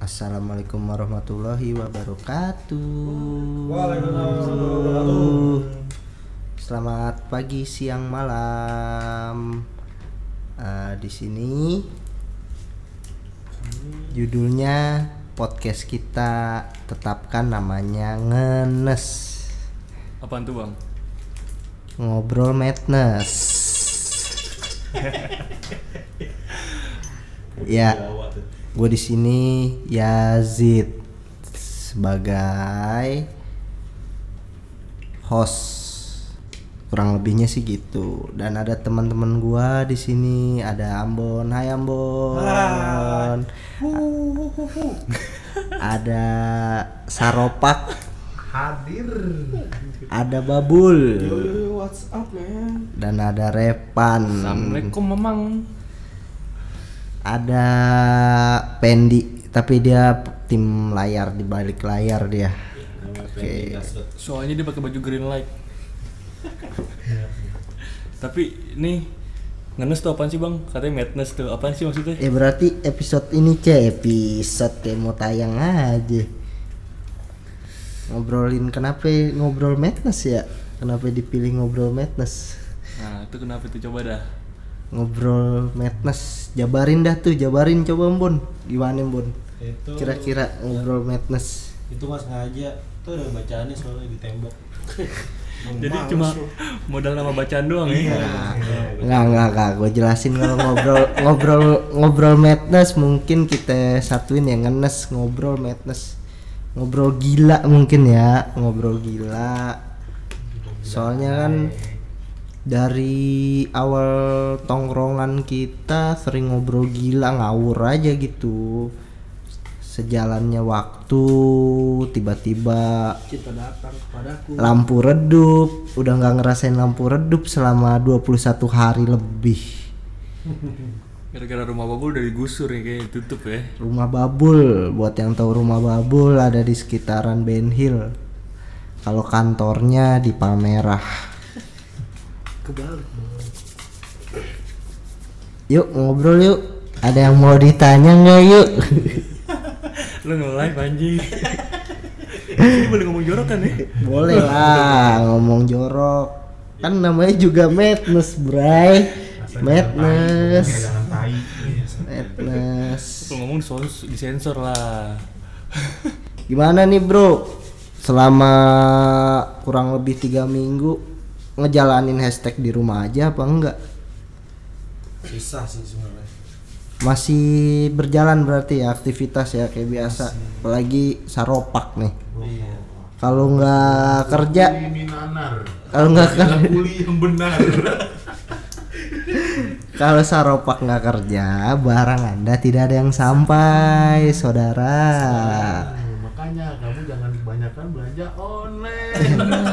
Assalamualaikum warahmatullahi wabarakatuh. Waalaikumsalam. Selamat pagi, siang, malam. Eh, di sini judulnya podcast kita tetapkan namanya ngenes Apaan tuh bang? ngobrol madness. ya, gue di sini Yazid sebagai host. Kurang lebihnya sih gitu. Dan ada teman-teman gua di sini. Ada Ambon. Hai Ambon. Ada Saropak. Hadir. Ada Babul. What's up man? Dan ada Repan. Assalamualaikum memang. Ada Pendi tapi dia tim layar di balik layar dia oke Soalnya dia pakai baju green light. Tapi ini ngenes tuh apaan sih bang? Katanya madness tuh apaan sih maksudnya? ya berarti episode ini cek episode kayak mau tayang aja ngobrolin kenapa ngobrol madness ya kenapa dipilih ngobrol madness Nah itu kenapa tuh coba dah? Ngobrol madness jabarin dah tuh jabarin coba Bon gimana Bon itu kira-kira ngobrol madness itu nggak sengaja tuh ada bacaannya soalnya di tembok Jadi cuma modal nama bacaan doang Iya. ya? Enggak, enggak, enggak. Gue jelasin kalau ngobrol ngobrol ngobrol madness mungkin kita satuin ya ngenes ngobrol madness. Ngobrol gila mungkin ya, ngobrol gila. Soalnya kan dari awal tongkrongan kita sering ngobrol gila ngawur aja gitu. Sejalannya waktu tiba-tiba kita datang kepadaku. lampu redup. Udah nggak ngerasain lampu redup selama 21 hari lebih. Gara-gara rumah babul udah digusur nih kayak tutup ya. rumah babul. Buat yang tahu rumah babul ada di sekitaran Ben Hill. Kalau kantornya di Palmerah kebalik yuk ngobrol yuk ada yang mau ditanya nggak yuk Lu nge-live anjing. Boleh ngomong jorok kan ya? boleh lah ngomong jorok kan namanya juga madness bray madness madness Kalau ngomong disensor lah. Gimana nih bro? Selama kurang lebih tiga minggu ngejalanin hashtag di rumah aja apa enggak? susah sih sebenarnya Masih berjalan berarti ya aktivitas ya kayak biasa. Apalagi saropak nih. iya Kalau nggak kerja, Minanar. kalau nggak kerja, yang benar. kalau saropak nggak kerja, barang anda tidak ada yang sampai, saudara. Makanya kamu jangan kebanyakan belanja online.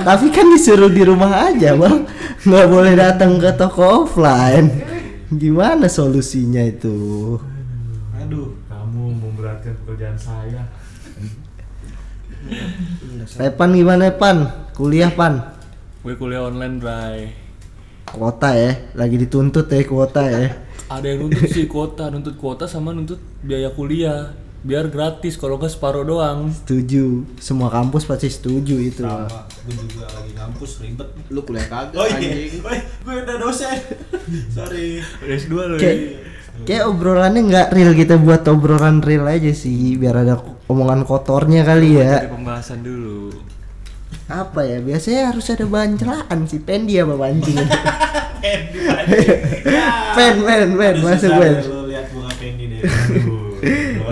Tapi kan disuruh di rumah aja bang, nggak boleh datang ke toko offline. Gimana solusinya itu? aduh kamu memberatkan pekerjaan saya. Repan gimana Pan? Kuliah Pan? Gue kuliah online, Bray. Kuota ya, lagi dituntut ya kuota ya. Ada yang nuntut sih kuota, nuntut kuota sama nuntut biaya kuliah. Biar gratis kalau nggak separuh doang. Setuju, semua kampus pasti setuju itu. sama gue juga lagi ngampus ribet Lu kuliah kagak oh iya Woi, gue udah dosen sorry S2 loh. Kayak kayak obrolannya nggak real kita buat obrolan real aja sih, biar ada omongan kotornya kali ya. Cari pembahasan dulu. Apa ya? Biasanya harus ada bahan celaan sih. Pen dia apa pancing? pen, pen, pen, masuk pen. lu lihat bunga Pendi deh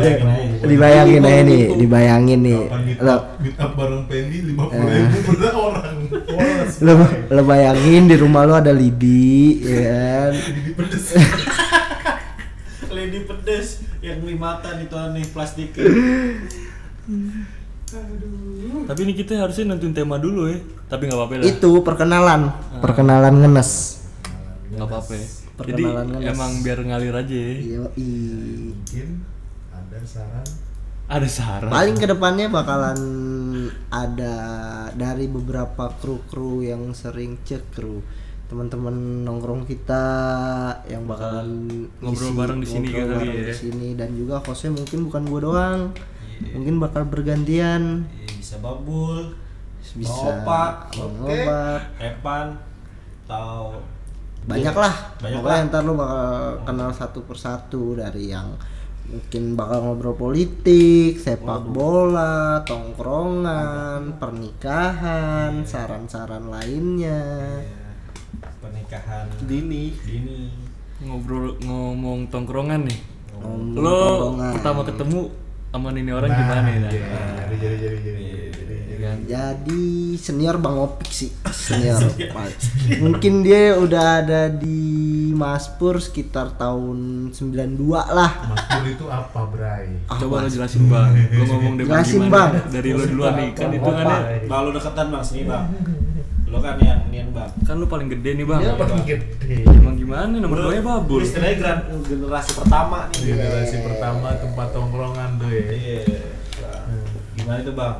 Aduh, bayangin aja. Dibayangin aja nih, dibayangin nih. Meet Lo, up, meet up bareng Pendi 50 ribu per orang. Lo, lo bayangin di rumah lo ada lidi, ya kan? jadi pedes. lady pedes yang limatan itu nih plastik Tapi ini kita harusnya nentuin tema dulu ya. Tapi nggak apa-apa lah. Itu perkenalan, perkenalan ngenes. Nggak apa-apa ya. Jadi Perkenalan ngenes. emang biar ngalir aja ya. Yoi. Mungkin ada saran Ada saran. Paling ke depannya bakalan ada dari beberapa kru-kru yang sering cekru teman-teman nongkrong kita yang bakalan Ngobrol ngisi- bareng di sini ngobrol bareng ya. di sini dan juga hostnya mungkin bukan gua doang Iya. mungkin bakal bergantian Iya, bisa babul bisa. Opak. Epan atau banyak lah Banyak pokoknya lah. ntar lu bakal kenal satu persatu dari yang mungkin bakal ngobrol politik, sepak bola, tongkrongan, pernikahan, saran-saran lainnya. Iya, pernikahan Dini. dini Ngobrol ngomong tongkrongan nih. Ngomong Lo tongkrongan. pertama ketemu sama ini orang gimana ya? Nah, Jadi jadi jadi jadi jadi. Ya kan? Jadi senior Bang Opik sih, senior. Mungkin dia udah ada di Maspur sekitar tahun 92 lah. Mas Pur itu apa, Bray? Coba lo jelasin bang, lo ngomong deh bang Jelasin, gimana? Bang. Dari lo duluan nih, kan itu kan bang bang lu deketan bang sini bang lo kan yang nian bang kan lo paling gede nih bang. Dia paling gede. Emang gimana? Nomor dua babul. Lu istilahnya generasi pertama nih Generasi pertama tempat tongkrongan tuh ya. iya Bang. gimana itu bang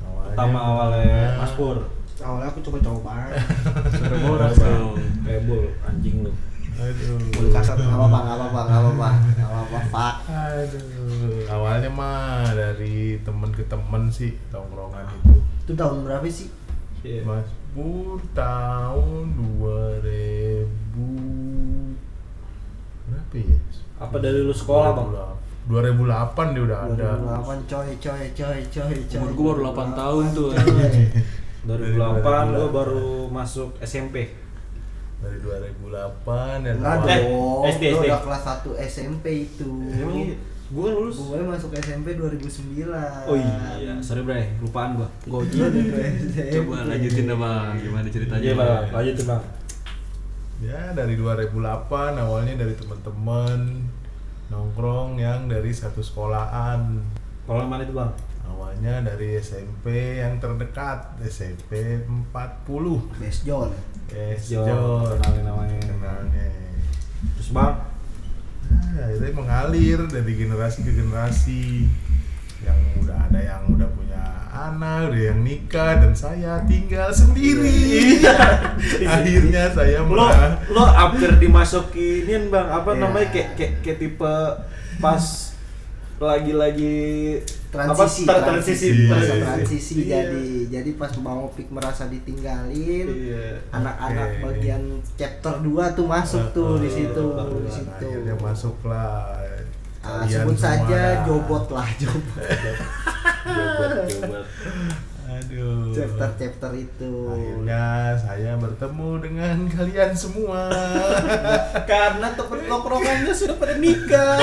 Awalnya- pertama awalnya Mas Pur Awalnya aku coba-coba. Dong. rebel anjing lu Aduh. Boleh kasar nggak apa-apa, nggak apa-apa, nggak apa-apa, nggak apa-apa, Pak. Aduh, awalnya mah dari temen ke temen sih tongkrongan itu. Itu tahun berapa sih? Iya. Mas Pur tahun 2000 berapa ya? Apa dari lu sekolah, Bang? 2008 dia udah ada. 2008 coy, coy, coy, coy, coy. Umur gua baru 8 tahun tuh. Coy. 2008 gua baru masuk SMP Dari 2008 dan Enggak Eh, dong, SD, SD. udah kelas 1 SMP itu. emang iya? Gua kan lulus Gue masuk SMP 2009. oh iya sorry bre lupaan gua. Goji Coba lanjutin deh bang, gimana ceritanya? iya bang. Lanjutin bang. Ya dari 2008 awalnya dari teman-teman nongkrong yang dari satu sekolahan. Kalau mana itu bang awalnya dari SMP yang terdekat SMP 40 Best John. Yes, Jo, John. kenalin namanya. Kenalnya. terus bang Nah, akhirnya mengalir dari generasi ke generasi yang udah ada yang udah punya anak, udah yang nikah dan saya tinggal sendiri. akhirnya saya lo merah. lo hampir dimasukin bang apa Iya. namanya kayak kayak kayak tipe pas lagi-lagi Transisi, apa, tra- transisi transisi. Iya. transisi Iya. jadi jadi pas Bang Opik merasa ditinggalin Iya. anak-anak Oke. bagian chapter 2 tuh masuk tuh di situ di situ akhirnya masuk lah. Ah, sebut semua saja jobot lah jobot Jobot, jobot. Aduh. chapter chapter itu Akhirnya saya bertemu dengan kalian semua. karena temen nongkrongannya sudah pada nikah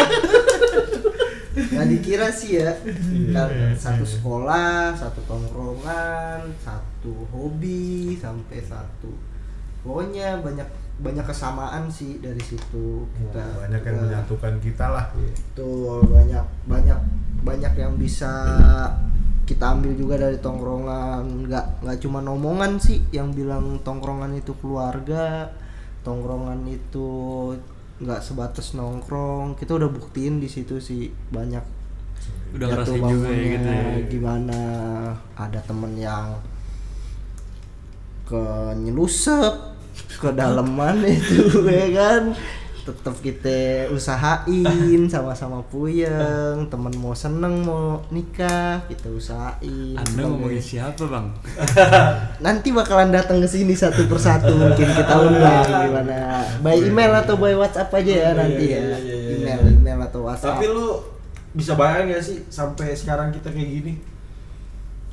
nggak dikira sih ya. Kan satu sekolah satu tongkrongan satu hobi sampai satu pokoknya banyak banyak kesamaan sih dari situ. Kita Banyak yang menyatukan kita lah. Betul, banyak banyak banyak yang bisa kita ambil juga dari tongkrongan. Nggak nggak cuma omongan sih yang bilang tongkrongan itu keluarga tongkrongan itu nggak sebatas nongkrong kita udah buktiin di situ sih banyak Udah jatuh ngerasain juga ya bangunnya, gitu ya. gimana ada temen yang ke nyelusup ke daleman itu ya kan tetap kita usahain sama-sama puyeng temen mau seneng mau nikah kita usahain. Anda ngomongin siapa bang? nanti bakalan datang ke sini satu persatu mungkin kita undang gimana? By email atau by WhatsApp aja ya nanti ya. iya, iya, iya. email email atau WhatsApp. Tapi lu bisa bayangin gak sih sampai sekarang kita kayak gini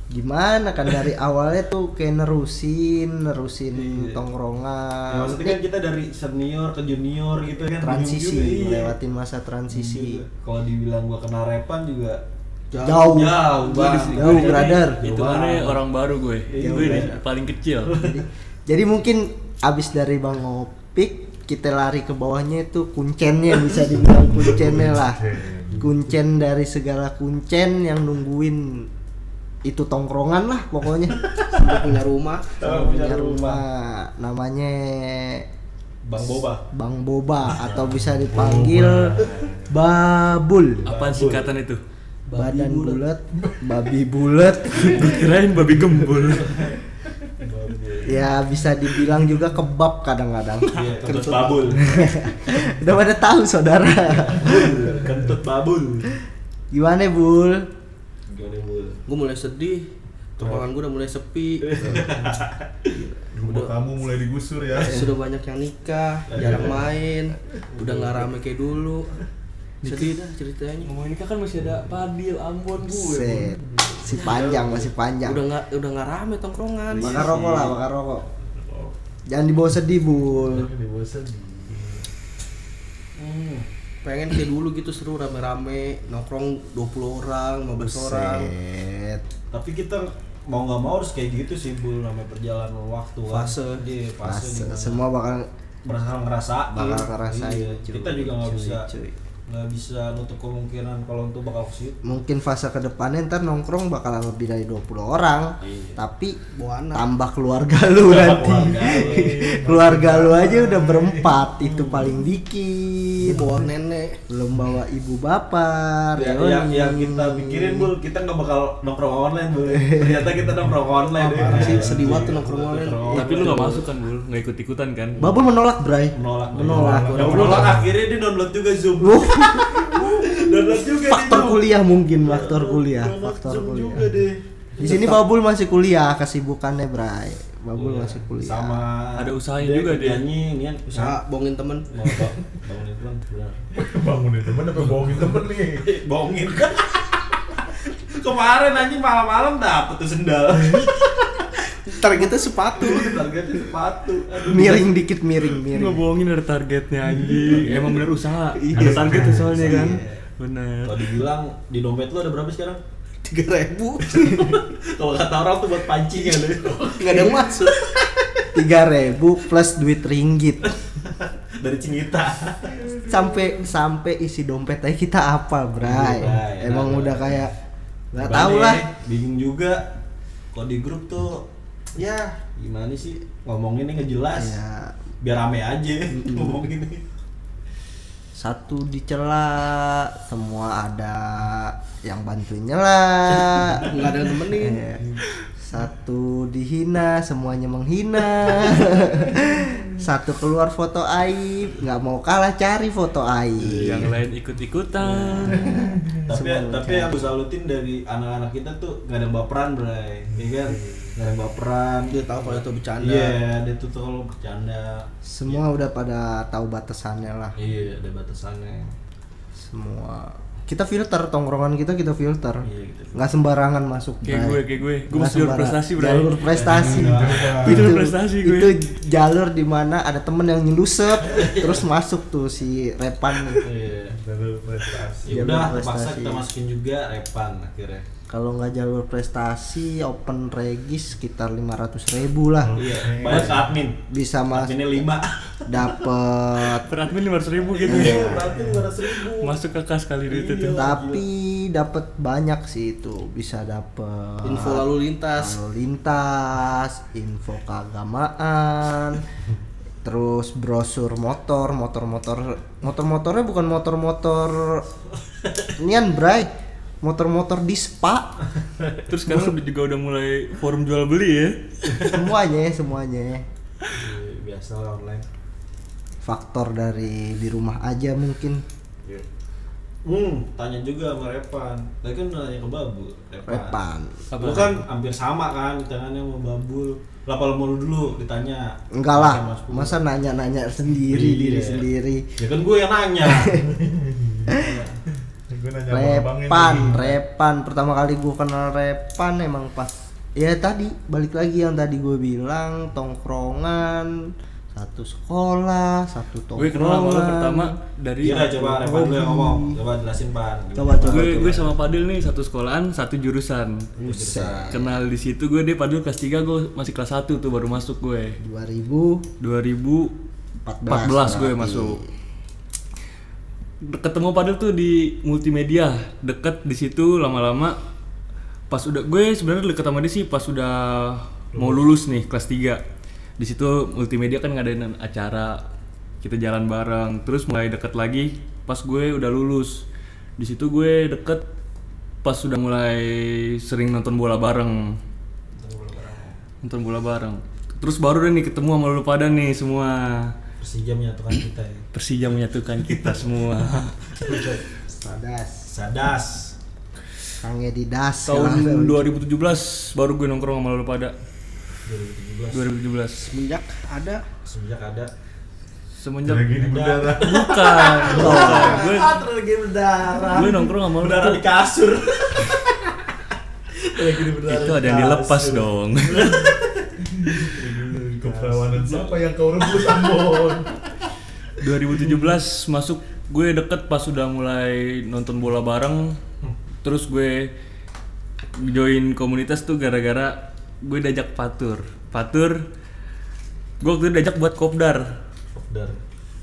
gimana kan dari awalnya tuh kayak nerusin nerusin Iya. tongkrongan ya, maksudnya kan kita dari senior ke junior gitu kan transisi juga, iya. lewatin masa transisi Juga. kalau dibilang gua kena repan juga Jauh. jauh Gua di bang. Jauh, sini brother. Itu Jauh mana banget. orang baru gue. Iya, gue brother. paling kecil. jadi, jadi mungkin abis dari bang opik kita lari ke bawahnya itu kuncennya bisa dibilang kuncennya lah kuncen dari segala kuncen yang nungguin itu tongkrongan lah pokoknya. Sampai punya rumah. Sampai punya rumah. namanya bang boba. Bang Boba atau bisa dipanggil Babul. Apaan singkatan itu? badan bulat. babi bulat. Kirain babi gembul. ya bisa dibilang juga kebab kadang-kadang. Iya, kentut babul. udah pada tahu saudara. Kentut babul. gimana bul Gimana bul? gue mulai sedih. Tongkrongan gue udah mulai sepi. Rumah kamu mulai digusur ya. sudah banyak yang nikah jarang main. Udah nggak rame kayak dulu. Sedih dah ceritanya. Ngomongin nikah kan masih ada Padil, Ambon gue. Set. si panjang masih panjang. Udah nggak udah nggak rame tongkrongan. Bakar rokok lah bakar rokok. Jangan dibawa sedih bul Ini bosan. Hmm, pengen kayak dulu gitu seru rame-rame nongkrong 20 orang 15 orang Set. Tapi kita mau nggak mau harus kayak gitu sih bul namanya perjalanan waktu kan. Fase. Iya, fase. Pas, di mana semua bakal bakal ngerasain. bakal ngerasain Iya, cuy, Kita juga nggak cuy, bisa cuy. nggak bisa nutup kemungkinan kalau untuk bakal situ. mungkin fase ke depannya ntar nongkrong bakalan lebih dari 20 orang Iya. tapi bawa anak tambah keluarga lu nanti keluarga lu aja udah berempat itu paling dikit bawa nenek belum bawa ibu bapak Ya, yang, yang kita pikirin bul, kita nggak bakal nongkrong online bul. Ternyata kita nongkrong online. Parah sih, sedih banget nongkrong online. Tapi lu gak masuk kan, Bul? Gak ikut-ikutan kan? Babul menolak bray menolak Menolak. Yang menolak akhirnya dia download juga zoom. download juga faktor kuliah mungkin faktor kuliah faktor kuliah juga deh. di sini Babul masih kuliah kesibukannya bray Babul masih kuliah Iya. Sama Ada usahanya juga dia. Nyanyi, ini kan usaha. usaha bohongin temen Mau bangunin benar. Bangunin temen apa bohongin temen nih? Bohongin. Kemarin anjing malam-malam dapet tuh sendal. targetnya sepatu Targetnya sepatu. Aduh. miring dikit miring miring Ngebohongin ada targetnya anjing. Emang bener usaha. Iya. Ada targetnya soalnya kan. Iya. Bener. Kalau dibilang di dompet lu ada berapa sekarang? Tiga ribu. Kalau kata orang tuh buat pancingan deh. nggak ada yang masuk tiga ribu plus duit ringgit. Dari Cinita. sampai sampai isi dompet aja kita apa bray? Bray, emang nah, udah kayak nggak tahu ya, lah Bingung juga. Kalau di grup tuh ya gimana sih? Ngomonginnya nggak jelas. ya Biar rame aja ngomongin satu dicela semua ada yang bantuin nyela. Nggak ada yang temenin Iya. satu dihina semuanya menghina. Satu keluar foto aib nggak mau kalah cari foto aib. Yang lain ikut-ikutan. tapi Semua tapi yang aku salutin dari anak-anak kita tuh nggak ada baperan bray. Ya kan nggak ada yang baperan dia tahu kalau itu bercanda. Iya dia tuh tuh kalau bercanda. Semua udah pada tahu batasannya lah. Iya ada batasannya. Semua. Kita filter tongkrongan kita kita filter. Iya gitu nggak sembarangan masuk Kayak gue, kayak gue. Gue masih jalur prestasi, bro. jalur prestasi. Itu prestasi gue. itu jalur di mana ada temen yang nyelusup terus masuk tuh si repan. Iya. Jalur prestasi. ya udah paksa prestasi. kita masukin juga repan akhirnya kalau nggak jalur prestasi open regis sekitar 500.000 ribu lah. Iya banyak admin. Bisa mas adminnya lima. Dapet Per admin 500 ribu gitu. iya. Berarti lima ratus ribu. Masuk ke kas kali duit itu. Iya. tapi dapat banyak sih itu. Bisa dapet info lalu lintas. Lalu lintas info keagamaan terus brosur motor motor-motor motor-motornya bukan motor-motor nian bray motor-motor di spa Terus sekarang juga udah mulai forum jual beli ya. semuanya semuanya Iya, biasa online faktor dari di rumah aja mungkin Hmm, tanya juga sama Repan. Tadi kan nanya ke Babul, Repan. repan Lu kan hampir sama kan ditanya sama Babul. Lah kalau mau lu dulu ditanya. enggak lah masa nanya-nanya sendiri Iya. diri sendiri Ya kan gue yang nanya. Gue nanya Repan. Repan. Pertama kali gue kenal Repan emang pas ya tadi balik lagi yang tadi gue bilang tongkrongan satu sekolah, satu Gue kenal sama tongkrongan. pertama dari Iya coba Repan dulu yang ngomong. Coba jelasin Pan. Coba, coba. gue gue sama Padil nih satu sekolahan satu jurusan Buset. kenal di situ gue deh Padil kelas 3 gue masih kelas 1 tuh baru masuk gue 2014 2014 gue berarti. masuk ketemu Padil tuh di multimedia deket di situ lama-lama. Pas udah gue sebenarnya deket sama dia sih pas udah mau lulus. nih kelas 3 di situ multimedia kan ngadain acara kita jalan bareng terus mulai deket lagi pas gue udah lulus. Di situ gue deket pas sudah mulai sering nonton bola bareng. Nonton bola bareng. Terus baru deh nih ketemu sama lu pada nih semua Persija menyatukan kita ya. Persija menyatukan kita semua. Sadas. Sadas. Kang Edi Das. tahun 2017 baru gue nongkrong sama lu pada 2017 2017 Semenjak ada. Semenjak ada. Semenjak Tragedi berdarah. bukan bukan. Gue lagi berdarah gue nongkrong sama lu berdarah di kasur. Lagi berdarah itu ada yang dilepas dong Keperawanan siapa yang kau rebut Ambon? 2017 masuk gue deket pas udah mulai nonton bola bareng. Terus gue join komunitas tuh gara-gara gue diajak patur patur gue waktu itu diajak buat kopdar. Dar.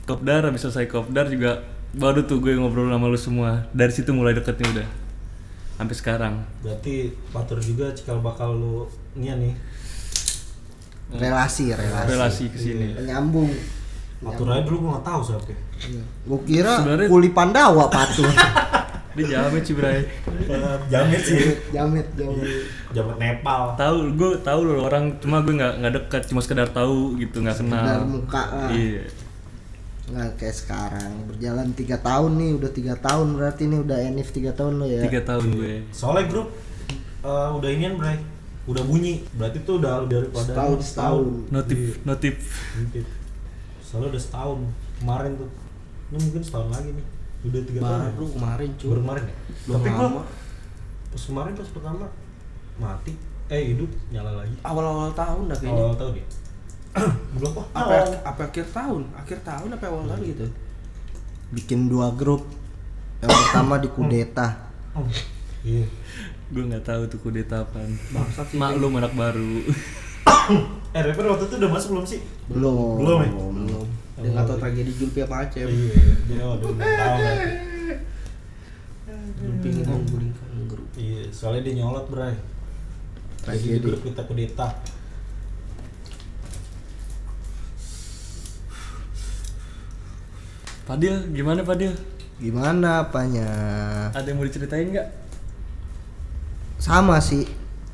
kopdar habis selesai kopdar juga baru tuh gue ngobrol sama lu semua. Dari situ mulai deketnya udah sampai sekarang. Berarti patur juga cikal bakal lu nian nih Relasi, relasi. relasi ke sini Nyambung. patur aja dulu gua nggak tahu siapa Gue kira Sebenarnya- kuli Pandawa patung. dia jamet sih Bray jamet sih Jamet, jamet. jamet Nepal tahu gue tahu loh orang cuma gue nggak nggak dekat cuma sekedar tahu gitu nggak kenal Sekedar muka lah. iya Nggak kayak sekarang. Berjalan tiga tahun nih, udah tiga tahun berarti nih udah enif tiga tahun lo ya. tiga tahun gue soalnya grup eh, udah inian bray udah bunyi berarti tuh udah lebih daripada Setahun, setahun. notif notif Mungkin. soalnya udah setahun kemarin tuh ini mungkin setahun lagi nih udah tiga tahun ya? baru kemarin cuy. baru kemarin ya Belum tapi gua pas kemarin pas pertama mati eh hidup nyala lagi Awal-awal tahun dah kayaknya. awal tahun ya belum apa Apa apa akhir tahun? Akhir tahun apa awal tahun gitu? Bikin dua grup. Yang pertama di kudeta. iya gue nggak tahu tuh kudeta sih. maklum anak baru eh rapper waktu itu udah masuk belum sih Belum. Belum ya? Belum. Dia nggak tahu tragedi Julpi apa aja. iya dia udah belum tahu berarti Julpi menggulingkan grup. iya soalnya dia nyolot bray Tragedi. Grup kita kudeta Fadil gimana Fadil Gimana apanya? ada yang mau diceritain nggak Sama sih.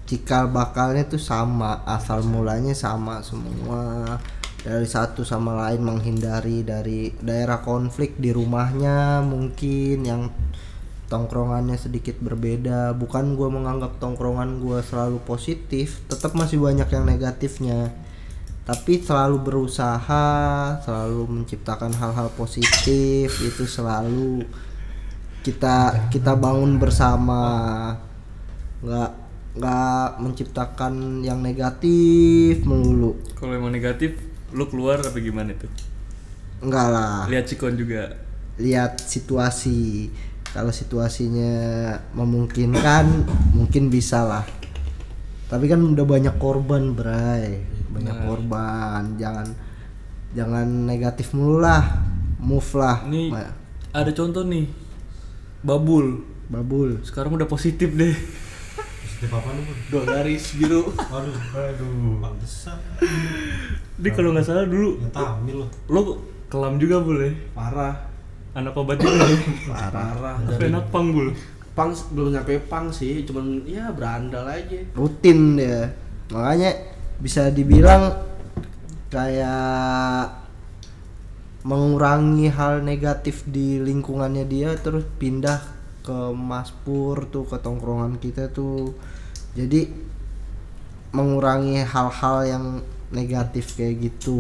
Cikal bakalnya tuh sama, asal mulanya sama semua. Dari satu sama lain menghindari dari daerah konflik di rumahnya mungkin yang tongkrongannya sedikit berbeda. Bukan gua menganggap tongkrongan gua selalu positif, tetap masih banyak yang negatifnya. Tapi selalu berusaha, selalu menciptakan hal-hal positif itu selalu kita kita bangun bersama nggak nggak menciptakan yang negatif melulu. Kalau emang negatif lu keluar apa gimana tuh enggak lah. Lihat Cikon juga. Lihat situasi. Kalau situasinya memungkinkan mungkin bisa lah. Tapi kan udah banyak korban bray. Banyak korban. Jangan jangan negatif mulu lah. Move lah. Ini Ma- ada contoh nih. Babul. Babul. Sekarang udah positif deh positif apa lu? Dua garis biru. aduh Aduh. pantesan dia kalau nggak salah dulu ngetamil loh lo kelam juga boleh Parah. anak obat juga ya Parah. tapi Dari enak pang bul pang belum nyampe pang sih, cuman ya berandal aja. rutin dia makanya bisa dibilang kayak mengurangi hal negatif di lingkungannya dia terus pindah ke Maspur tuh ke tongkrongan kita tuh jadi mengurangi hal-hal yang negatif kayak gitu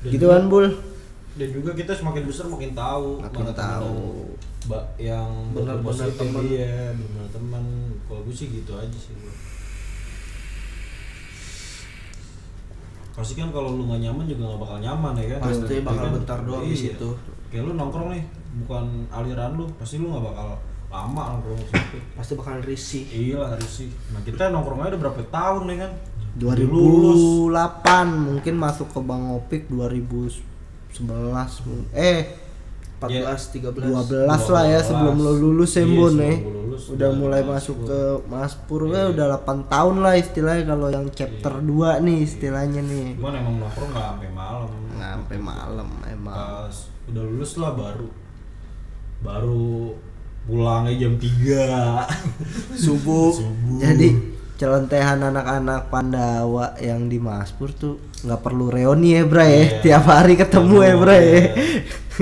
Dan gitu juga- kan bul dan juga kita semakin besar makin tahu Makin mana tahu. mbak yang Benar-benar teman. iya benar teman kalau gue sih gitu aja sih gua. pasti kan kalau lu nggak nyaman juga nggak bakal nyaman ya kan Pasti Ya bakal kan? bentar doang di Iya. situ. kayak lu nongkrong nih bukan aliran lu pasti lu nggak bakal lama nongkrong situ Pasti bakalan risih. iya lah harus sih nah kita nongkrongnya udah berapa tahun nih kan Udah lulus 2008 mungkin masuk ke Bang Opik 2011 mu- eh 14, 13. 12 lah ya 12. sebelum lo lulus ya Iya, Bun sebelum ya. Udah udah mulai masuk. masuk ke Maspur ya udah 8 tahun lah istilahnya kalau yang chapter 2 nih istilahnya nih. cuman emang nongkrong nggak sampai malam Nggak sampai malam emang. pas udah lulus lah baru baru pulangnya jam 3 Subuh. subuh Jadi celentehan anak-anak Pandawa yang di Maspur tuh nggak perlu reuni ya Bray ya. Iya. Tiap hari ketemu ya Bray ya.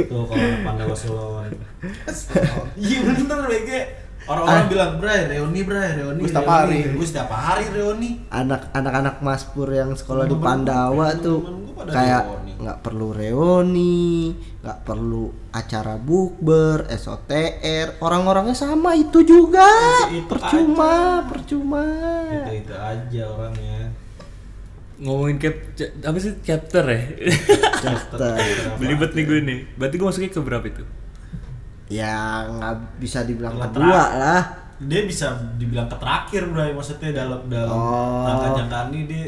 Tuh kalau anak Pandawa Solo. Iya bener BG. Orang-orang Ah. bilang, "Bray, reuni, Bray, reuni." Gua setiap reuni." hari. Gua setiap hari reuni. Anak anak-anak Maspur yang sekolah di Pandawa tuh kayak. Nggak perlu reuni, nggak perlu acara bukber, SOTR, orang-orangnya sama itu juga. Itu- itu percuma, percuma. Itu-itu aja orangnya. Ngomongin cap ca- apa sih chapter ya? Chapter. Belibet nih gue nih. Berarti gue masuknya ke berapa itu? Ya nggak bisa dibilang kedua lah. Dia bisa dibilang ke terakhir, Bray. Maksudnya dalam dalam Oh. rangka jangkaan ini dia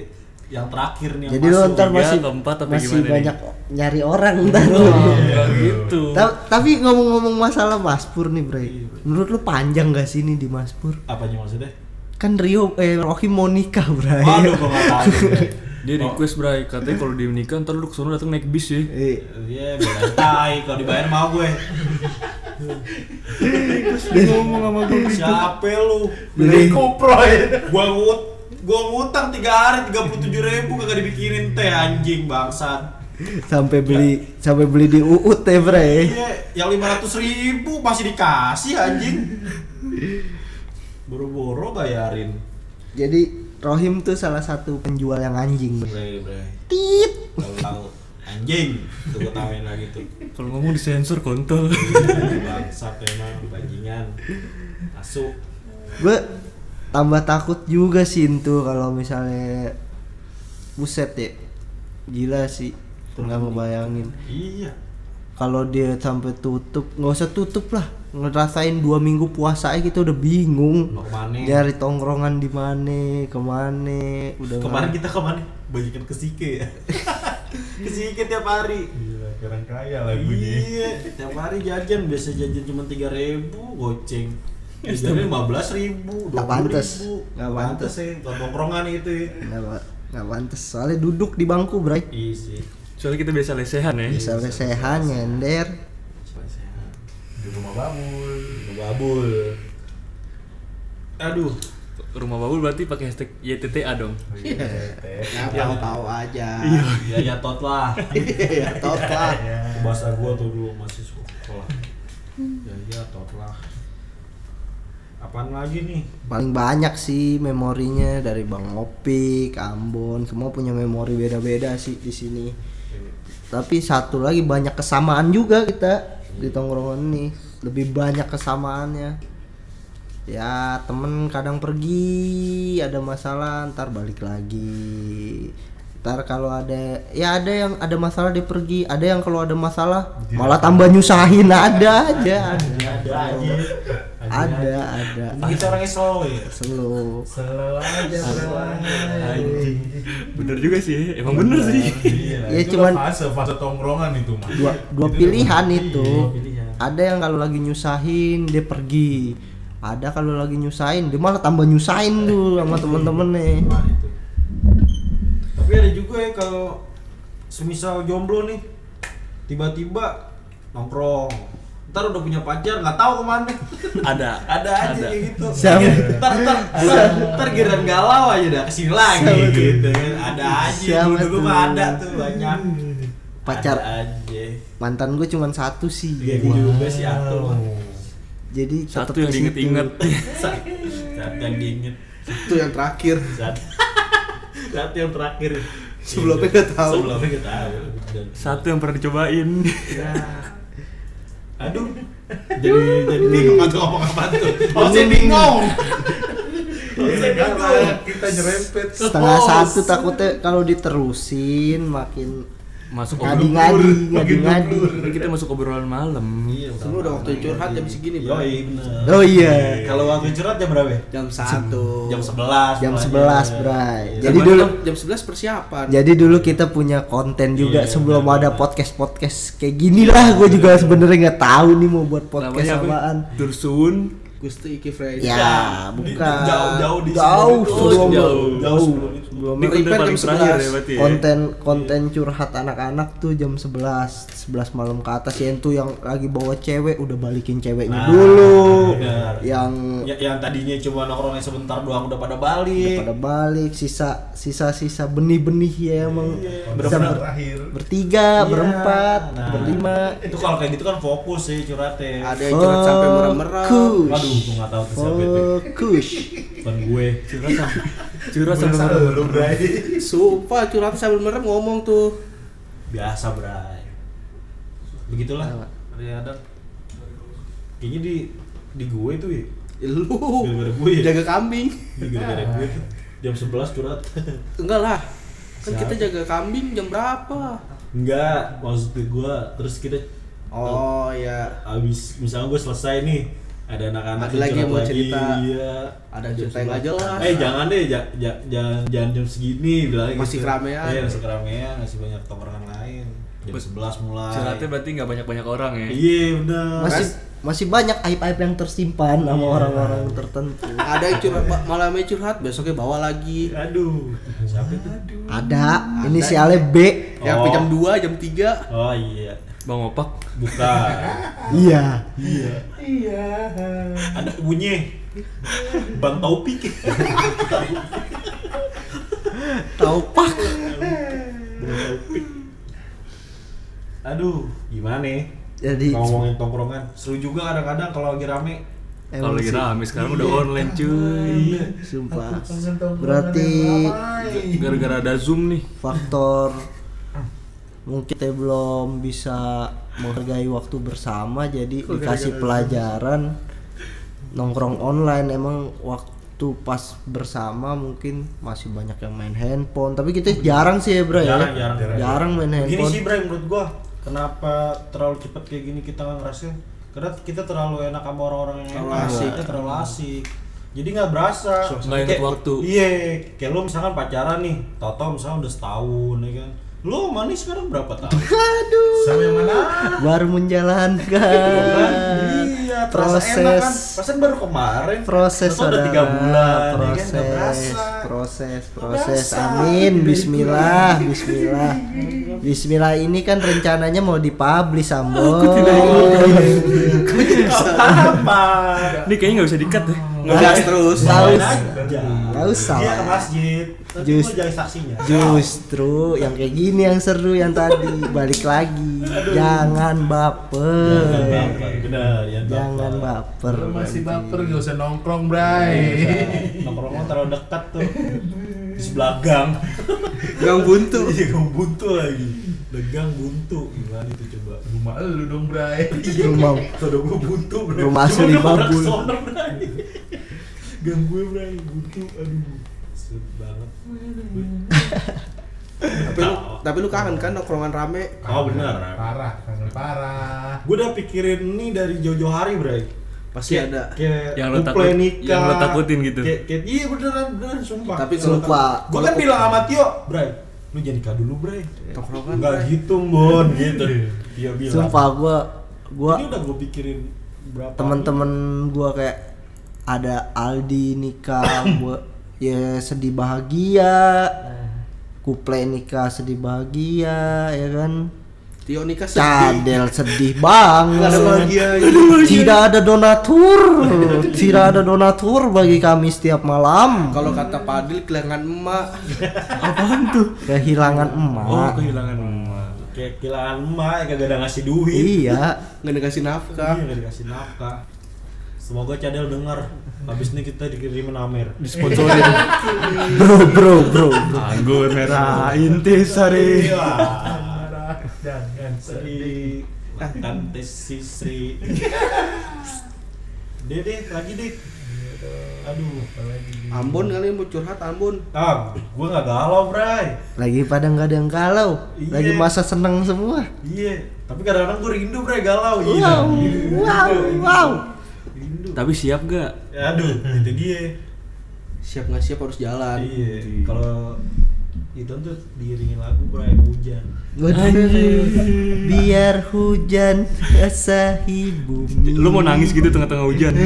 yang terakhir nih yang Jadi lo masuk. ntar masih keempat, masih gimana nih? banyak nyari orang ntar lo. Enggak gitu. Ta- tapi ngomong-ngomong masalah Maspur nih, Bre. Iya. Menurut lu panjang gak sih ini di Maspur? Apanya maksudnya? Kan Rio eh Rocky mau nikah, Bre. Waduh, gua nggak tahu. Bray. Dia request bray, katanya kalau dia menikah ntar lu ke sana datang naik bis ya. Iya, belain tai kalau dibayar mau gue. Dia ngomong sama gue Siapa lu? Beli Kupro ya. Gua ngut gua ngutang 3 hari 37 ribu kagak dibikinin teh anjing bangsat. sampai beli sampai beli di UUT ya, Bre. Iya, yang 500 ribu masih dikasih anjing. Boro-boro bayarin. Jadi Rohim tuh salah satu penjual yang anjing, Bre. Bre. Tit. Anjing. Tuh gua tawain lagi tuh. Kalau ngomong disensor kontol. Bangsat emang bajingan. Masuk. Gue tambah takut juga sih itu kalau misalnya buset ya. Gila sih. Nggak ngebayangin. Iya. kalau dia sampai tutup nggak usah tutup lah ngerasain dua minggu puasa aja kita udah bingung nyari tongkrongan di mana ke mana udah Kemarin kita ke mana? Bagikan ke Sike ya. ke Sike tiap hari. Gila, orang kaya lagunya. Iya, tiap hari jajan biasa jajan cuma tiga ribu goceng. Jajannya lima belas ribu, Nggak pantes. ribu. Nggak pantes. ya, buat tongkrongan itu. ya. nggak nggak pantes soalnya duduk di bangku bray Iya sih. Soalnya kita biasa lesehan ya. bisa lesehan nyender. Di rumah babul. Babul. Aduh, Rumah babul berarti pakai hashtag YTTA dong. Iya. Teh. Ya tahu-tahu aja. ya ya tot lah. Iya, tahu lah. Bahasa gua tuh dulu masih sekolah. Ya ya tot lah. Apaan lagi nih? paling banyak sih memorinya dari Bang Opik, Ambon semua punya memori beda-beda sih di sini. Tapi satu lagi banyak kesamaan juga kita di tongkrongan ini. Lebih banyak kesamaannya. Ya temen kadang pergi ada masalah ntar balik lagi ntar kalau ada ya ada yang ada masalah dia pergi ada yang kalau ada masalah malah tambah nyusahin ada aja ada Ada aja. ada ada kita orangnya slow ya. slow Selalu aja. Anjing. Bener juga sih, emang bener sih. Iya, Ya, itu cuman- fase fase tongkrongan itu mah. dua dua Itu pilihan itu pilihan. ada yang kalau lagi nyusahin dia pergi ada kalau lagi nyusahin dia malah tambah nyusahin tuh sama temen-temennya Nah, itu. Tapi ada juga ya kalau semisal jomblo nih tiba-tiba nongkrong ntar udah punya pacar nggak tahu ke mana Ada. ada aja Ada. kayak gitu Siapa? ntar ntar ntar, ntar giliran galau aja dah ke sini lagi Siapa gitu kan ada aja Siapa dulu tuh? mah ada tuh banyak Pacar. ada aja mantan gue cuma satu sih Iya juga sih mah. jadi Satu yang diinget-inget. saat yang diinget Itu yang terakhir. saat saat yang terakhir Sebelumnya nggak tahu. sebelumnya nggak tahu Dan- Satu yang pernah dicobain. Ya. Aduh. Jadi jadi bingung atau ngomong apa tuh. Oh, saya bingung. Oh, bingung. Karena kita nyerempet. setengah satu takutnya kalau diterusin makin Masuk ngadi-ngadi obrolan. ngadi-ngadi Ini kita masuk obrolan malam. Iya, Semua udah waktu curhat jam segini, Bro. Yoi, bener. oh iya Kalau waktu curhat jam berapa? Jam 1. Jam 11. jam mulainya. 11 bray Iya. jadi dulu jam 11 persiapan. jadi dulu kita punya konten juga Iya, sebelum ada podcast podcast kayak gini lah gue juga sebenarnya nggak tahu nih mau buat podcast apaan Dursun. Gusti Iki Freddy. Ya, bukan. jauh-jauh di jauh sebelum itu. jauh. Jauh sebelum itu. Belum Ini konten paling terakhir 11. ya berarti ya? konten konten curhat anak-anak tuh jam 11 11 malam ke atas ya itu yang lagi bawa cewek udah balikin ceweknya Nah, dulu benar. yang Ya, yang tadinya cuma nongkrongnya sebentar doang udah pada udah balik. pada balik sisa sisa sisa benih-benih ya emang Iya, bisa bener-bener. ber- terakhir bertiga Iya, berempat nah, berlima Itu kalau kayak gitu kan fokus sih curhatnya. Ada yang curhat sampai merem-merem. Fokus. Waduh, gua nggak tahu tuh siapa itu. fokus Bukan gue. Curhat sampai curhat merem. lu Bray Sumpah curhat sambil merem ngomong tuh. Biasa, Bray. Begitulah. Ada ada. Kayaknya di di gue tuh ya. Ya, Lu Gara-gara gue ya? jaga kambing. Ini gara-gara gue tuh. Jam 11 curhat. Enggak lah. Kan Siapa? kita jaga kambing jam berapa? Enggak, maksud gue terus kita Oh ya, abis misalnya gue selesai nih ada anak-anak Ada lagi yang mau cerita. iya Ada cerita yang 11. jelas. eh jangan deh ja- ja- jangan jangan jam segini bilangnya Masih gitu. keramaian. iya masih keramaian masih banyak tongkrongan lain jam 11 mulai Curhatnya berarti nggak banyak-banyak orang ya. iya benar masih masih banyak aib-aib yang tersimpan sama Iya. orang-orang tertentu ada yang curhat malamnya curhat, besoknya bawa lagi. aduh siapa itu ada inisialnya B Yang Oh. sampai jam 2, jam 3. oh iya Bang Opak. bukan. Iya. Iya. Iya. Ada bunyi. Bang Taufik tahu pak Bang Taufik aduh gimana nih? Jadi ngomongin tongkrongan. Seru juga kadang-kadang kalau lagi rame. Kalau lagi rame sekarang udah online cuy. iya. Sumpah. Berarti Gara-gara ada Zoom nih. faktor mungkin kita belum bisa menghargai waktu bersama jadi dikasih pelajaran. Nongkrong online emang waktu pas bersama mungkin masih banyak yang main handphone. Tapi kita jarang sih ya bro ya? Jarang, jarang, jarang. jarang main Gini handphone. sih Bray menurut gua Kenapa terlalu cepat kayak gini kita nggak ngerasain? Karena kita terlalu enak sama orang-orang yang Terlalu asik. Kita terlalu asik. Jadi nggak berasa. Nggak inget Kayak- waktu. Iya Kayak lu misalkan pacaran nih Tau-tau misalkan udah setahun ya kan Lu sama nih sekarang berapa tahun? aduh Sama yang mana? baru menjalankan Iya terasa proses enak kan Perasaan baru kemarin proses Tau-tau udah tiga bulan ya kan? proses berasa proses proses berasa. amin Bismillah Bismillah Bismillah ini kan rencananya mau dipublish Ambo Apa? Ini kayaknya nggak bisa dikat deh. Ngegas terus. Nggak Main usah. aja. Nggak usah Dia ke masjid Just- jadi saksinya Justru yang kayak gini yang seru yang tadi. Balik lagi. Jangan baper. Jangan baper, benar ya jangan baper masih baper gak usah nongkrong Bray. Nongkrongnya terlalu dekat tuh di sebelah gang. Gang buntu. Iya, gang buntu lagi. Degang buntu gimana itu coba? Rumah lu dong Bray rumah Tuh gua buntu bro. Rumah Cuma asli babul. Bray. Gang gue bray buntu, aduh. Sulit banget. Tapi lu tapi lu kangen kan nongkrongan rame? Oh benar. Parah, kangen parah Gue udah pikirin ini dari jauh-jauh hari bray. Pasti Kayak- ada. Kayak Yang lo takut- nikah. yang lo takutin gitu. Kayak, kayak iya beneran beneran sumpah. Tapi kalau Sumpah. Gue kan bilang sama Tio, Bray, lu jangan nikah dulu, Bray. Nongkrongan. Enggak gitu, Bon, gitu. Tio bilang. sumpah gua gua Ini udah gue pikirin berapa temen-temen gua kayak ada Aldi nikah gua ya sedih bahagia kuple nikah sedih bahagia ya kan Tio nikah sedih. cadel sedih banget ada bahagianya. tidak ada donatur tidak ada donatur bagi kami setiap malam Kalau kata Padil kehilangan emak. apaan tuh kehilangan Oh, emak kehilangan emak. Kayak kehilangan emak, ya kagak ada ngasih duit. iya Nggak dikasih nafkah. Iya, nggak dikasih nafkah. Semoga Cadel dengar. Habis ini kita dikirimin Amer. Disponsorin bro bro bro anggur merah intisari. Iya. Jangan Sri makan tes si Sri. Dede lagi deh. Aduh. Ambon kali mau curhat Ambon. Ah, gue nggak galau, Bray. lagi pada nggak ada yang galau Iya. lagi masa seneng semua Iya, tapi kadang-kadang gue rindu, Bray, galau. Iya. wow wow wow Rindu. Tapi siap gak? Ya, aduh, itu dia. Siap nggak siap harus jalan. Iya, kalau dituntut diiringin lagu bray hujan. Waduh, biar hujan basahi bumi. Lu mau nangis gitu tengah-tengah hujan.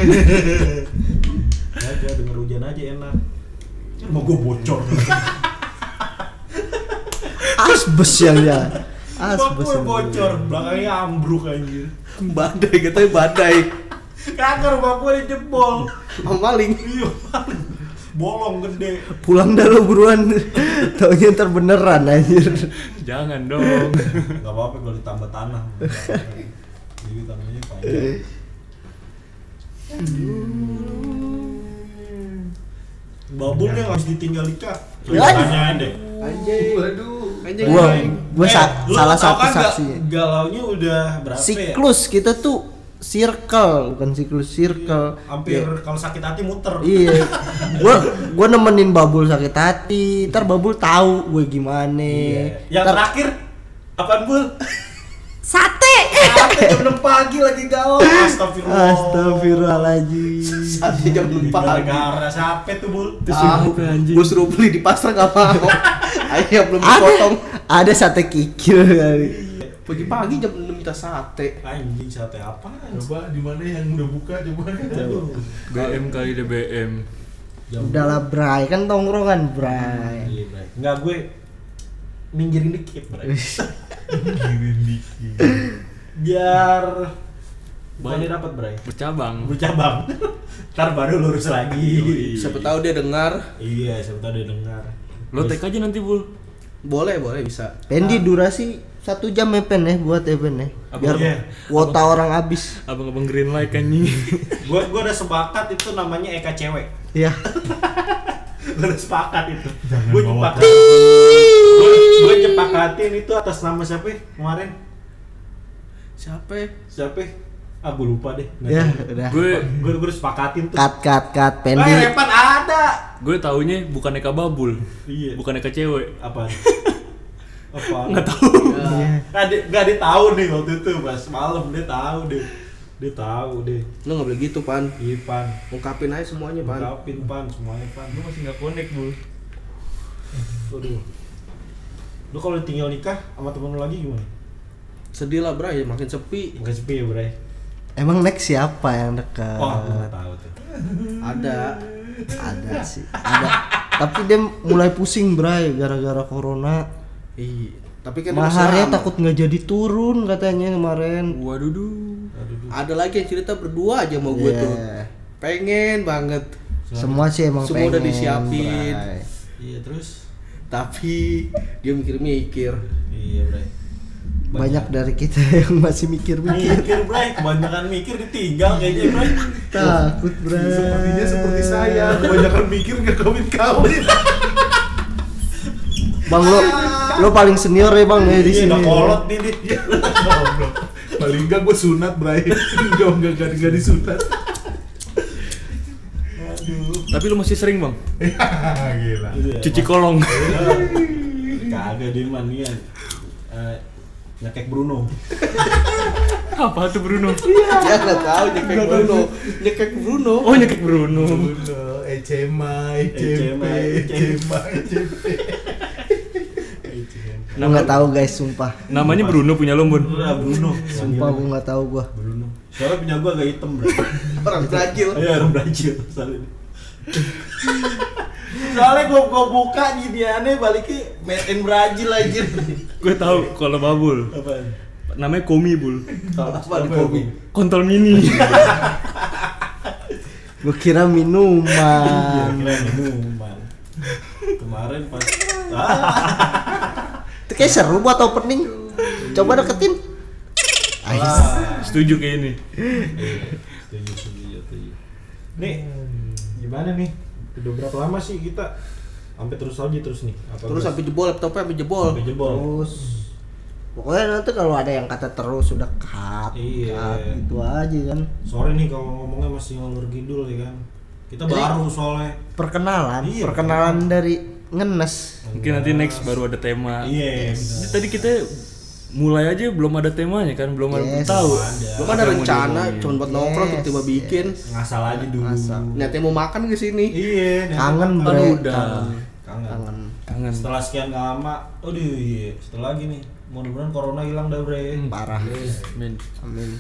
aja denger hujan aja enak. Mau gue bocor. Asbes yang ya. Asbes. Gue yang bocor. Belakangnya ambruk anjir badai katanya badai. Kagak rumah gue dijebol. Bang maling. Iya bolong gede Pulang dah lo buruan. Taunya ntar beneran anjir. Jangan dong. nggak apa-apa kalau ditambah tanah jadi tanahnya panjang Babulnya nggak harus ditinggal nikah. Ya. Tanyain deh. anjing Waduh. anjing Gua gua Eh, sa- salah satu kan saksi. Galaunya udah berapa ya? Siklus kita tuh circle, bukan siklus circle. Hampir Ya, kalau sakit hati muter. Iya. gua gua nemenin Babul sakit hati. Ntar Babul tahu gue gimana. Iya. Yang Ntar- terakhir apaan bul? sate. Sate jam 6 pagi lagi galau. Astagfirullah. Astagfirullahaladzim. Sate jam lupa Gara-gara siapa tuh bul? Tahu Gue suruh beli di pasar gak mau. Ayam belum Ada, dipotong. ada sate kikil kali. Pagi-pagi jam 6 minta sate. Anjing sate apa? Coba di mana yang udah buka coba. BM kali deh BM. Jam- Udahlah Bray, kan tongkrongan Bray. Iya, Bray. Enggak gue minggirin dikit, Bray. Girin dikit. Biar Bukannya Banyak. dapat, Bray. Bercabang. Bercabang. Ntar baru lurus lagi. Siapa tahu dia dengar. Iya, siapa tahu dia dengar. Lo tek aja nanti, Bul. Boleh, boleh bisa. Pendi durasi satu jam ya Pen ya buat ya Pen ya. Biar Iya. kuota orang habis. Abang-abang green light kan nih. Gue gue udah sepakat itu namanya Eka cewek. Ya. Gue udah sepakat itu. Jangan Gue bawa sepakat. Gue sepakatin itu atas nama siapa ya kemarin? Siapa? ya? Siapa? ya? Ah, lupa deh. Ya, udah. gue gue gue udah sepakatin tuh. Cut cut cut Eh, Pendi. Repan ada. gue taunya bukan Eka Babul. Iya. Bukan Eka cewek. Apa? Apa? Nggak tahu. Iya. Nggak dia, nggak dia tahu nih waktu itu pas malam dia tahu deh. Dia tahu deh. Lu gak boleh gitu, Pan. Iya pan. Ungkapin aja semuanya, Pan. Ungkapin pan semuanya pan. Lu masih nggak connect, Bul. Aduh. Lu kalau tinggal nikah sama temen lu lagi gimana? Sedih lah, Bray. Makin sepi. Enggak sepi ya, Bray? Emang next siapa yang dekat? Oh, gue nggak tahu tuh. Ada. Ada sih. Ada. Tapi dia mulai pusing Bray gara-gara corona. Iya. Tapi kan Maharnya takut nggak jadi turun katanya kemarin. Waduh, duh. Aduh, duh. Ada lagi yang cerita berdua aja mau gue Iya. tuh. Pengen banget. Semua sih emang Semua udah pengen, disiapin. Bray. Iya terus? Tapi dia mikir-mikir. Iya, Bray. Banyak dari kita yang masih mikir-mikir. mikir, Bray. Kebanyakan mikir ditinggal kayaknya, Bray. Takut Bray. Sepertinya seperti saya, kebanyakan mikir nggak kawin-kawin. Bang lo lo paling senior ya Bang ya di Iya, sini. udah kolot nih, Dit. Goblok. Paling enggak gue sunat, Bray. Enggak, enggak, enggak, enggak disunat. Tapi lu masih sering, Bang. Gila. Iya, Cuci kolong. Kagak dia mania. Eh, nyekek Bruno. Apa tuh Bruno? Ya nggak tahu nyekek Bruno. Nyekek Bruno. Oh, nyekek Bruno. Bruno, Ecema, Ecempe, Ecema, Ecema, Gua nggak tahu guys, sumpah. Namanya Bruno punya lo, Bun. Udah Bruno. Sumpah gua nggak tahu gua. Bruno. Soalnya punya gua agak hitam, Bro. Orang Brazil. Iya, orang Brazil soalnya. Soalnya gua gua buka aneh baliknya made in Brazil aja. Gue tahu kalau Babul. Apaan? Namanya Komi, Bul. Apa di kopi? Kontol mini. Gua kira Iya, minuman. kira minuman. Kemarin pas ah, Itu kayak seru buat opening. Coba deketin. Ais. wah. Setuju kayak ini. Setuju, setuju, setuju. Nih, gimana nih? Udah berapa lama sih kita sampai terus aja terus nih? Apa Terus sampai jebol laptopnya sampai jebol. sampai jebol. Terus pokoknya nanti kalau ada yang kata terus sudah cut, Iya. cut, gitu aja kan. Sore nih kalau ngomongnya masih ngalur gidul ya kan. Kita baru soalnya. Perkenalan, Iya, perkenalan dari ngenes. Mungkin nanti next baru ada tema. Iya, Ini Tadi kita mulai aja belum ada temanya kan, belum ada Yes. tahu. Lu kan ada rencana cuma buat nongkrong Yes, tiba-tiba bikin. ngasal aja dulu. Niatnya mau makan ke sini. Iya. Kangen Kan bre. udah. kangen. kangen. Setelah sekian lama, aduh iya, setelah lagi nih. Mudah-mudahan corona hilang dah, Bre. parah Men. amin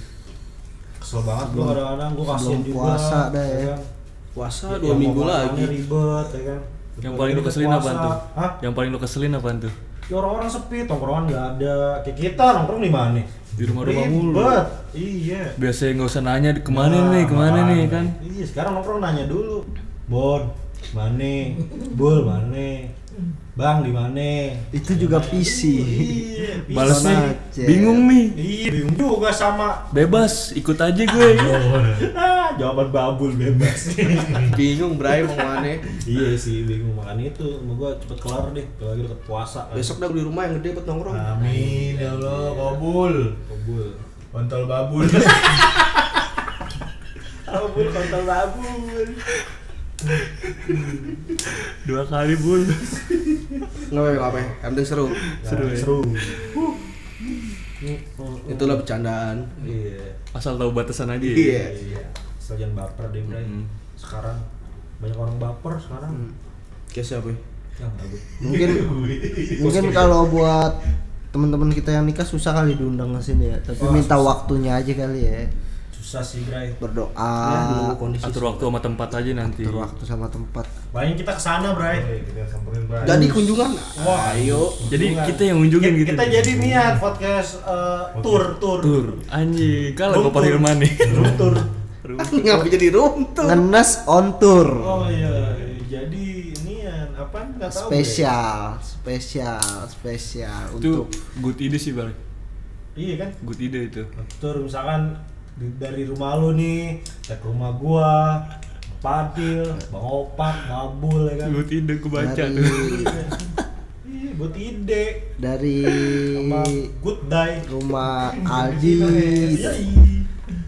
Kesel banget gua kadang-kadang gua kasihan juga. puasa dah ya. kan? Puasa Ya, dua minggu lagi. ribet ya kan. Yang paling lu keselin apaan tuh? Hah? Yang paling lu keselin apaan tuh? Ya orang-orang sepi, tongkrongan nggak ada. Kayak kita nongkrong di mana? Di rumah-rumah mulu. Ribet. Iya. Biasanya nggak usah nanya ke mana Nah, nih, ke mana nih kan? Iya, sekarang nongkrong nanya dulu. Bon, mana? Bul, mana? Bang, di mana? itu juga PC Iya, bisa. Balas nih, aja. bingung nih. Iya, bingung juga sama Bebas, ikut aja gue. ah, jawaban babul bebas. Bingung Bray mau mana. iya sih, bingung makan itu. Mau gua cepet kelar deh, kalau lagi deket puasa. Besok dah beli rumah yang gede buat nongkrong. Amin ya Allah, kabul. Babul. Kontol babul. Babul kontol babul. Dua kali bul. Nggak apa apa, yang penting seru. Seru ya? Seru. Itulah bercandaan. Iya. Asal tahu batasan aja. ya. Iya. Iya. Asal jangan baper deh, Bray. Mm. Sekarang banyak orang baper sekarang. Kayak siapa? ya? Bagus. mungkin mungkin kalau buat teman-teman kita yang nikah susah kali diundang ke sini ya tapi Wah, minta susah. waktunya aja kali ya Susah sih, Bray. berdoa Ya, kondisi. Atur waktu sama tempat aja nanti. atur waktu sama tempat Paling kita ke sana, Bray. Oke, kita samperin Bray. Jadi kunjungan. Wah, ayo. Jadi Kunjungan. kita yang ngunjungin Kita- gitu. Kita jadi niat podcast eh, tour, tour. tur. Anjing, kalah Room Gopar tour. Hilman nih. Room tour. Ngapa jadi room tuh? ngenes on tour Oh iya, jadi nian apa nggak tahu. Spesial spesial spesial Itu untuk good ide sih, Bang. Iya kan? Good ide itu. Tour misalkan dari rumah lu nih, ke rumah gua, Padil, Bang Opak, Babul ya kan. Good ide kebaca dari tuh. Iya, buat ide dari sama good day. rumah Aldi Iya.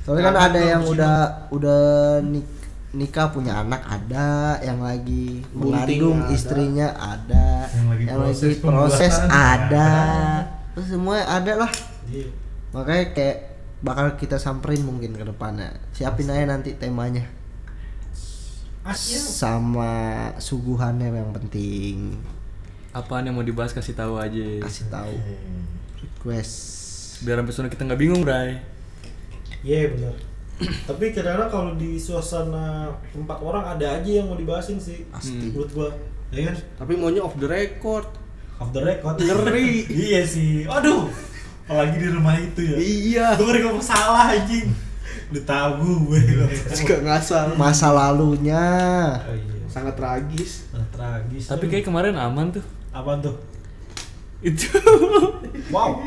soalnya kan ada yang udah udah nik nikah punya anak ada yang lagi Bunting mengandung istrinya ada Yang lagi yang proses lagi proses ada. Terus semua ada lah Iya. makanya kayak bakal kita samperin mungkin ke depannya siapin aja nanti temanya Asyik. sama suguhannya yang penting Apaan yang mau dibahas kasih tahu aja. kasih tahu request Biar sampai sana kita nggak bingung, Bray. Iya benar. Tapi kadang-kadang kalau di suasana tempat orang ada aja yang mau dibahasin sih. Pasti. Menurut gua. Ya kan? Tapi maunya off the record. Off the record. Ngeri. iya sih. Aduh. Apalagi di rumah itu ya. Iya. Gue ngeri ngomong salah anjing. Udah tahu gue. Juga ngasal. masa lalunya Oh iya. Sangat tragis. Nah, tragis. Tapi kayak kemarin aman tuh. apa tuh? Itu. Wow.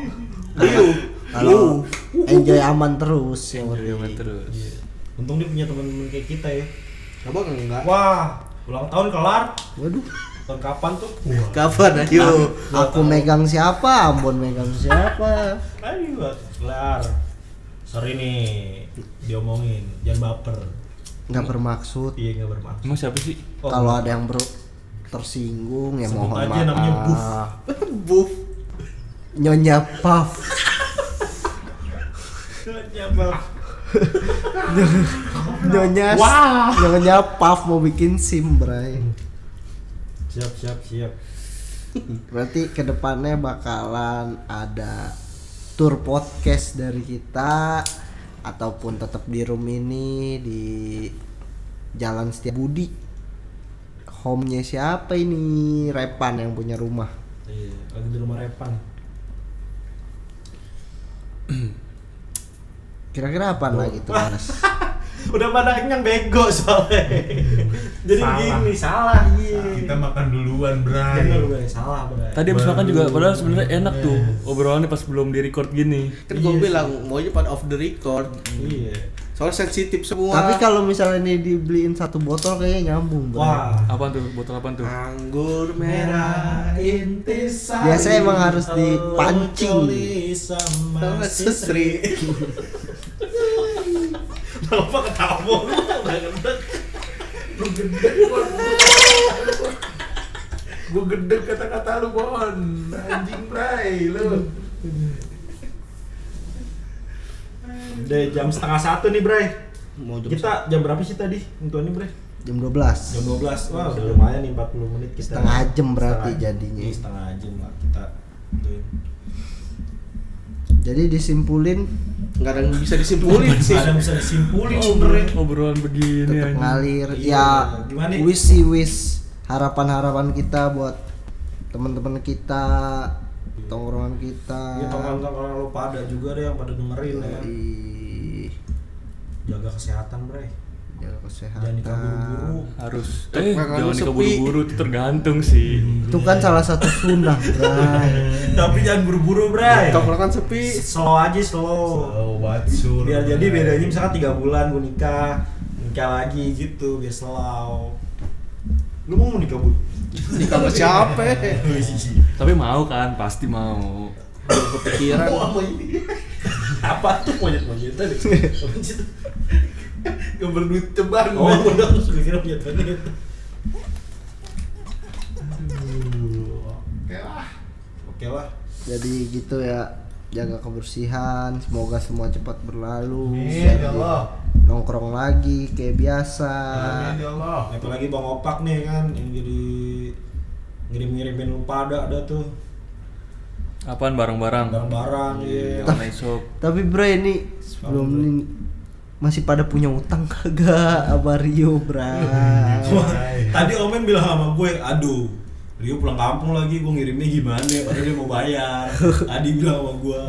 Ayo. kalau enjoy aman terus yang Enjoy aman terus. Iya. Untung dia punya teman-teman kayak kita ya. Abang enggak. Wah, ulang tahun kelar. waduh Tahun kapan tuh? Kapan ayo? aku megang siapa Ambon megang siapa Ayo, kelar. Sorry nih, diomongin, jangan baper. nggak bermaksud Iya nggak bermaksud. Emang siapa sih? Oh, kalau ada yang ber tersinggung ya Sebut mohon aja namanya Buff. maaf Buff. nyonya puff Ya, Bang. nyonya Wah. nyonya puff mau bikin sim bray Siap, siap, siap. berarti ke depannya bakalan ada tour podcast dari kita ataupun tetap di room ini di Jalan Setia Budi home-nya siapa ini Repan yang punya rumah Iya, lagi di rumah Repan. kira-kira apa lagi tuh Mas Udah pada kenyang bego soalnya. Jadi Salah. gini, salah. Iya. Kita makan duluan, Bray. Bray. salah, Bray. Tadi abis makan juga padahal sebenarnya enak tuh obrolannya pas belum di record gini. Kan gue Iya bilang maunya pada off the record. Iya. Soalnya sensitif semua. tapi kalau misalnya ini dibeliin satu botol kayaknya nyambung Bray. Wah. Apaan tuh? Botol apaan tuh? anggur merah intisari Biasanya emang harus dipancing. Sama sesri. Kenapa ketawa? Udah gendek Lu gede, Bon. Gua gede kata-kata lu, Bon. Anjing, Bray. Lu. Udah jam setengah satu nih Bray Mau jam Kita jam berapa sih tadi? Untuk ini Bray? Jam 12. Jam 12. Wah, udah lumayan nih 40 menit kita. Setengah jam berarti Setengah- jadinya. Setengah jam lah kita. Jadi disimpulin nggak ada yang bisa disimpulin sih Ada yang bisa disimpulin Oh, sebenarnya. obrolan begini tetap ngalir. Iya, ya gimana? wish sih wish harapan-harapan kita buat teman-teman kita, tongkrongan kita. Iya, tongkrongan lo pada juga deh yang pada dengerin ya. Jaga kesehatan, Bre. Jaga kesehatan. Jangan nikah buru-buru. harus eh kangen jangan nikah buru-buru itu tergantung sih Itu kan salah satu sunnah, Bray. Tapi jangan buru-buru, Bre. tongkrongan sepi Slow aja, slow. Oh, batsur. biar jadi bedanya misalkan tiga bulan gue nikah nikah lagi gitu biar slow lu mau nikah bu nikah sama siapa tapi mau kan pasti mau kepikiran apa ini apa tuh monyet monyetan apa sih itu Gambar duit tebang. oh udah terus kira monyet monyet Oke lah. oke lah Jadi gitu ya, jaga kebersihan. Semoga semua cepat berlalu. Amin ya Allah. Nongkrong lagi kayak biasa. Amin ya Allah. apalagi bang opak nih kan yang jadi ngirim-ngirimin lu pada ada tuh apaan barang-barang barang-barang ya online shop Tapi bro ini sebelum ini masih pada punya utang kagak sama Rio, Bray? tadi Omen bilang sama gue aduh Rio pulang kampung lagi gue ngirimnya gimana ya padahal dia mau bayar tadi bilang sama gue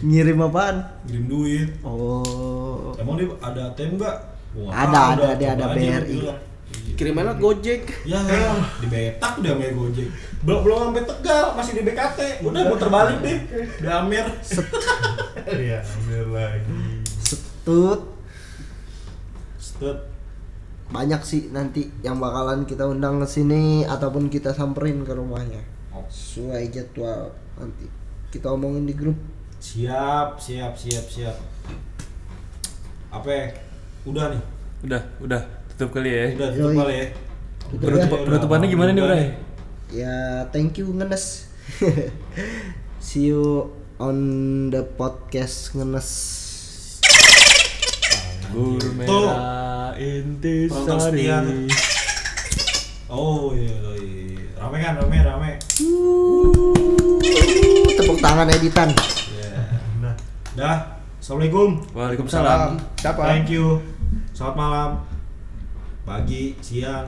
Ngirim apaan? ngirim duit Oh. Emang dia ada ATM? Gua nggak Ada, ada, coba ada aja BRI. kirimannya gojek Ya, ya, di betak udah sama Gojek. Belum belum sampai Tegal, masih di BKT. Udah muter balik deh. Di Amer. Iya, ambil lagi. Setut Set. Banyak sih nanti yang bakalan kita undang ke sini ataupun kita samperin ke rumahnya. Sesuai jadwal nanti kita omongin di grup. Siap, siap, siap, siap. Apa? ya? Udah nih. udah udah tutup kali ya Udah tutup Yoi. kali ya. Udah Penutup- ya, udah. penutupannya gimana nih Udah Bray Ya, thank you ngenes. See you on the podcast ngenes. Merah inti tuh. Oh iya, iya. Rame kan, rame, rame. Tepuk tangan editan. Ya. Nah, Dah. Assalamualaikum. Waalaikumsalam siapa Thank you. Selamat malam. Pagi, siang,